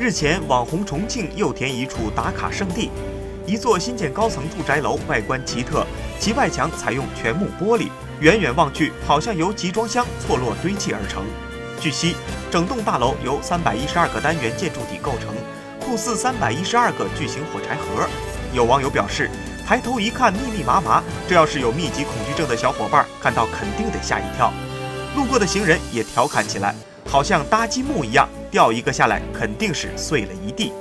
日前，网红重庆又添一处打卡圣地，一座新建高层住宅楼，外观奇特，其外墙采用全木玻璃，远远望去好像由集装箱错落堆砌而成。据悉，整栋大楼由三百一十二个单元建筑体构成，酷似三百一十二个巨型火柴盒。有网友表示，抬头一看密密麻麻，这要是有密集恐惧症的小伙伴看到肯定得吓一跳。路过的行人也调侃起来，好像搭积木一样，掉一个下来肯定是碎了一地。